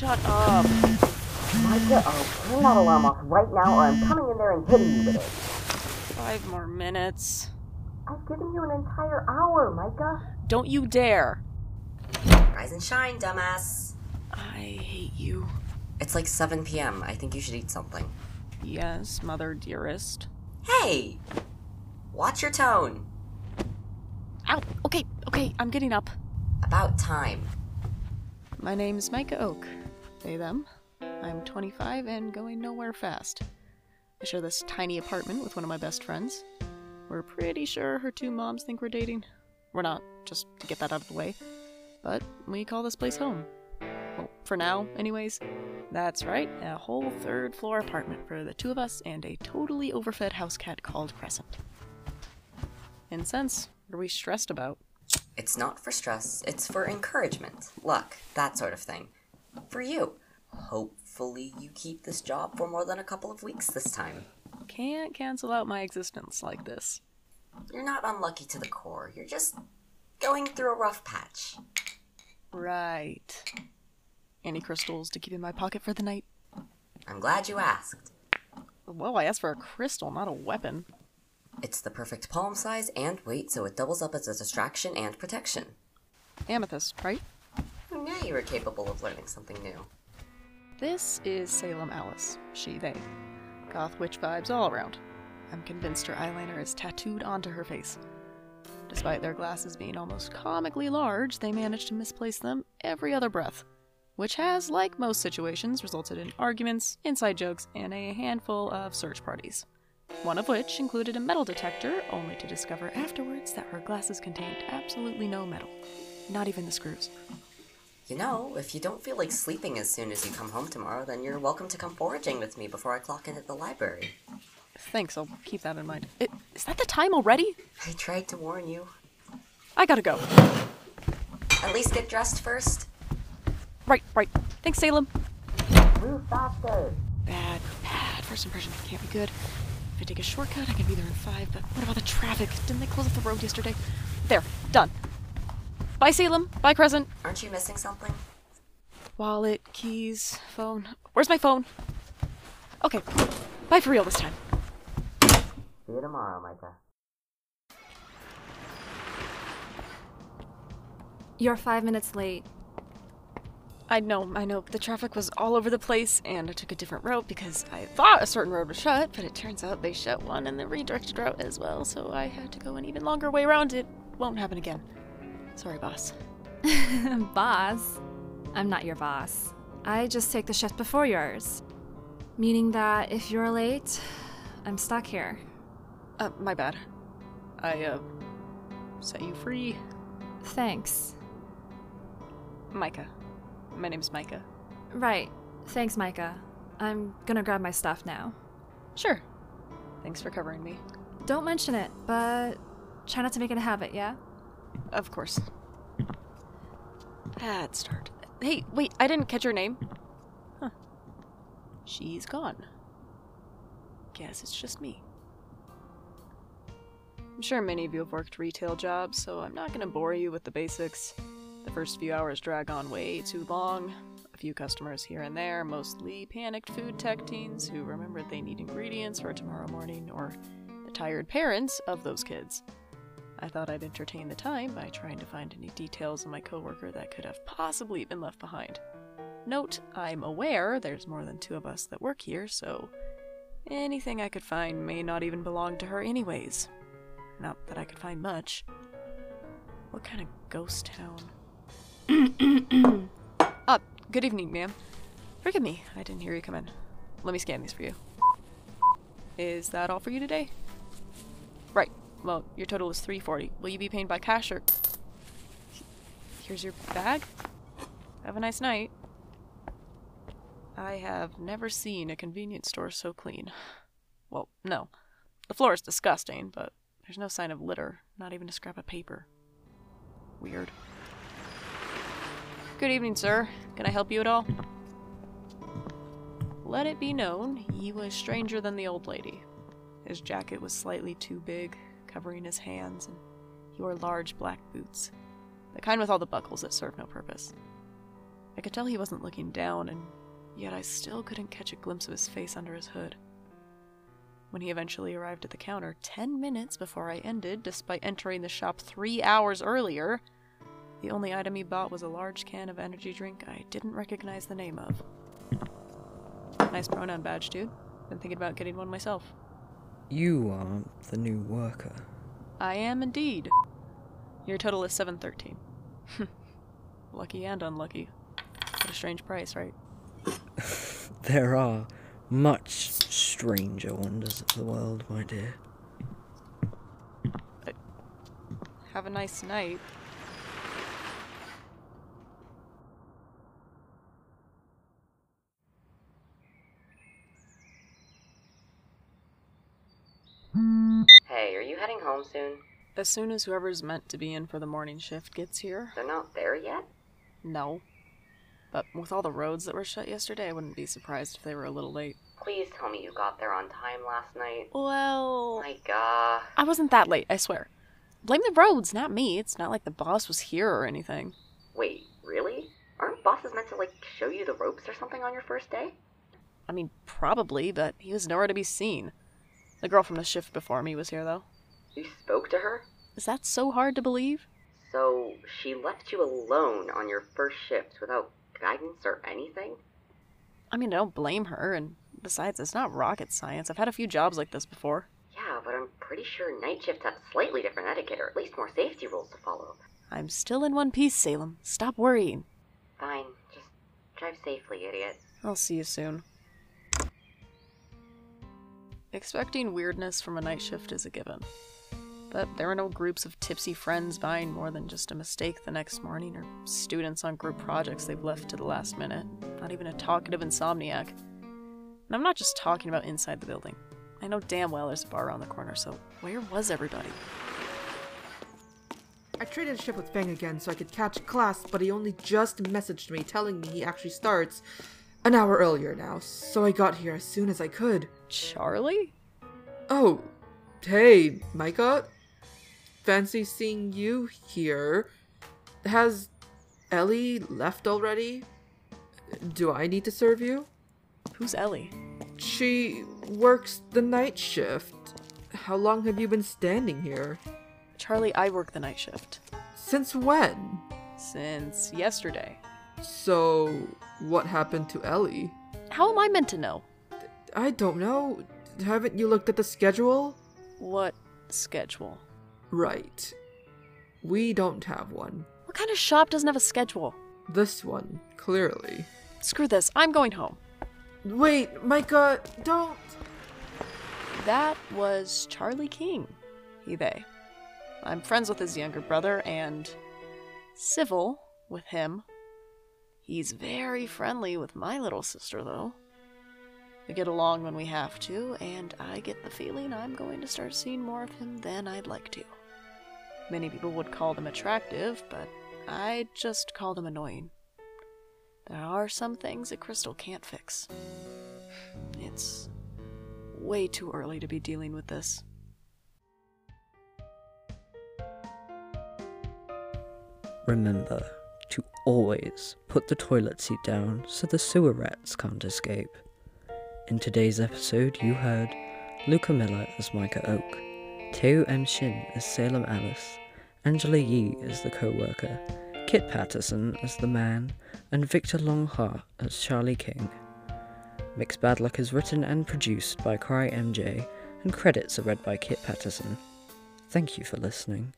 shut up. Micah, oh, turn that alarm off right now or I'm coming in there and hitting you with it. Five more minutes. I've given you an entire hour, Micah. Don't you dare. Rise and shine, dumbass. I hate you. It's like 7 p.m. I think you should eat something. Yes, mother dearest. Hey! Watch your tone. Ow! Okay, okay, I'm getting up. About time. My name's Micah Oak. They, them. I'm 25 and going nowhere fast. I share this tiny apartment with one of my best friends. We're pretty sure her two moms think we're dating. We're not, just to get that out of the way. But we call this place home. Well, for now, anyways. That's right, a whole third floor apartment for the two of us and a totally overfed house cat called Crescent. In sense, what are we stressed about? It's not for stress, it's for encouragement, luck, that sort of thing. For you. Hopefully, you keep this job for more than a couple of weeks this time. Can't cancel out my existence like this. You're not unlucky to the core, you're just going through a rough patch. Right. Any crystals to keep in my pocket for the night? I'm glad you asked. Well, I asked for a crystal, not a weapon. It's the perfect palm size and weight, so it doubles up as a distraction and protection. Amethyst, right? Knew you were capable of learning something new? This is Salem Alice. She, they. Goth witch vibes all around. I'm convinced her eyeliner is tattooed onto her face. Despite their glasses being almost comically large, they manage to misplace them every other breath, which has, like most situations, resulted in arguments, inside jokes, and a handful of search parties. One of which included a metal detector, only to discover afterwards that her glasses contained absolutely no metal, not even the screws. You know, if you don't feel like sleeping as soon as you come home tomorrow, then you're welcome to come foraging with me before I clock in at the library. Thanks, I'll keep that in mind. I- Is that the time already? I tried to warn you. I gotta go. At least get dressed first. Right, right. Thanks, Salem. Move faster. Bad, bad. First impression can't be good. If I take a shortcut, I can be there in five, but what about the traffic? Didn't they close up the road yesterday? There, done. Bye, Salem. Bye, Crescent. Aren't you missing something? Wallet, keys, phone. Where's my phone? Okay, bye for real this time. See you tomorrow, Micah. You're five minutes late. I know, I know. The traffic was all over the place, and I took a different route because I thought a certain road was shut, but it turns out they shut one and the redirected route as well, so I had to go an even longer way around. It won't happen again. Sorry, boss. boss? I'm not your boss. I just take the shift before yours. Meaning that if you're late, I'm stuck here. Uh, my bad. I, uh, set you free. Thanks. Micah. My name's Micah. Right. Thanks, Micah. I'm gonna grab my stuff now. Sure. Thanks for covering me. Don't mention it, but try not to make it a habit, yeah? Of course. Bad start. Hey, wait, I didn't catch her name. Huh. She's gone. Guess it's just me. I'm sure many of you have worked retail jobs, so I'm not gonna bore you with the basics. The first few hours drag on way too long. A few customers here and there, mostly panicked food tech teens who remembered they need ingredients for tomorrow morning, or the tired parents of those kids. I thought I'd entertain the time by trying to find any details of my coworker that could have possibly been left behind. Note, I'm aware there's more than two of us that work here, so anything I could find may not even belong to her, anyways. Not that I could find much. What kind of ghost town? uh, good evening, ma'am. Forgive me, I didn't hear you come in. Let me scan these for you. Is that all for you today? Right. Well, your total is 340. Will you be paying by cash or Here's your bag. Have a nice night. I have never seen a convenience store so clean. Well, no. The floor is disgusting, but there's no sign of litter, not even a scrap of paper. Weird. Good evening, sir. Can I help you at all? Let it be known he was stranger than the old lady. His jacket was slightly too big, covering his hands, and he wore large black boots, the kind with all the buckles that serve no purpose. I could tell he wasn't looking down, and yet I still couldn't catch a glimpse of his face under his hood. When he eventually arrived at the counter, 10 minutes before I ended, despite entering the shop three hours earlier, the only item he bought was a large can of energy drink I didn't recognize the name of. Nice pronoun badge, dude. Been thinking about getting one myself. You aren't the new worker. I am indeed. Your total is 713. Lucky and unlucky. What a strange price, right? There are much stranger wonders of the world, my dear. Have a nice night. Hey, are you heading home soon? As soon as whoever's meant to be in for the morning shift gets here, They're not there yet? no. But with all the roads that were shut yesterday, I wouldn't be surprised if they were a little late. Please tell me you got there on time last night. Well, My uh, I wasn't that late, I swear. Blame the roads, not me. It's not like the boss was here or anything. wait, really? Aren't bosses meant to, like, show you the ropes or something on your first day? I mean, probably, but he was nowhere to be seen. The girl from the shift before me was here, though. You spoke to her? Is that so hard to believe? So, she left you alone on your first shift without guidance or anything? I mean, I don't blame her, and besides, it's not rocket science. I've had a few jobs like this before. Yeah, but I'm pretty sure night shifts have slightly different etiquette or at least more safety rules to follow. I'm still in one piece, Salem. Stop worrying. Fine, just drive safely, idiot. I'll see you soon. Expecting weirdness from a night shift is a given. But there are no groups of tipsy friends buying more than just a mistake the next morning, or students on group projects they've left to the last minute. Not even a talkative insomniac. And I'm not just talking about inside the building. I know damn well there's a bar around the corner, so where was everybody? I traded a shift with Fang again so I could catch class, but he only just messaged me telling me he actually starts an hour earlier now, so I got here as soon as I could. Charlie? Oh, hey, Micah. Fancy seeing you here. Has Ellie left already? Do I need to serve you? Who's Ellie? She works the night shift. How long have you been standing here? Charlie, I work the night shift. Since when? Since yesterday. So, what happened to Ellie? How am I meant to know? I don't know. Haven't you looked at the schedule? What schedule? Right. We don't have one. What kind of shop doesn't have a schedule? This one, clearly. Screw this, I'm going home. Wait, Micah, don't. That was Charlie King. He, they. I'm friends with his younger brother and civil with him. He's very friendly with my little sister, though. We get along when we have to, and I get the feeling I'm going to start seeing more of him than I'd like to. Many people would call them attractive, but I just call them annoying. There are some things a Crystal can't fix. It's way too early to be dealing with this. Remember to always put the toilet seat down so the sewer rats can't escape. In today's episode, you heard Luca Miller as Micah Oak, Teu M. Shin as Salem Alice, Angela Yih as the co worker, Kit Paterson as the man, and Victor Longhart as Charlie King. Mx Bad Luck is written and produced by Cry MJ, and credits are read by Kit Paterson. Thank you for listening.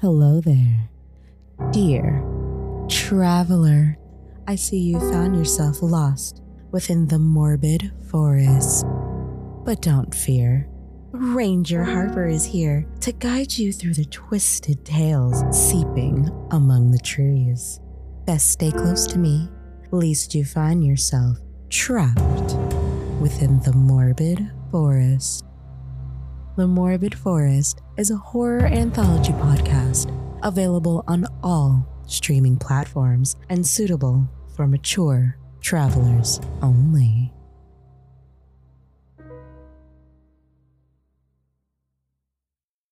Hello there. Dear traveler, I see you found yourself lost within the morbid forest. But don't fear. Ranger Harper is here to guide you through the twisted tales seeping among the trees. Best stay close to me, lest you find yourself trapped within the morbid forest. The Morbid Forest is a horror anthology podcast available on all streaming platforms and suitable for mature travelers only.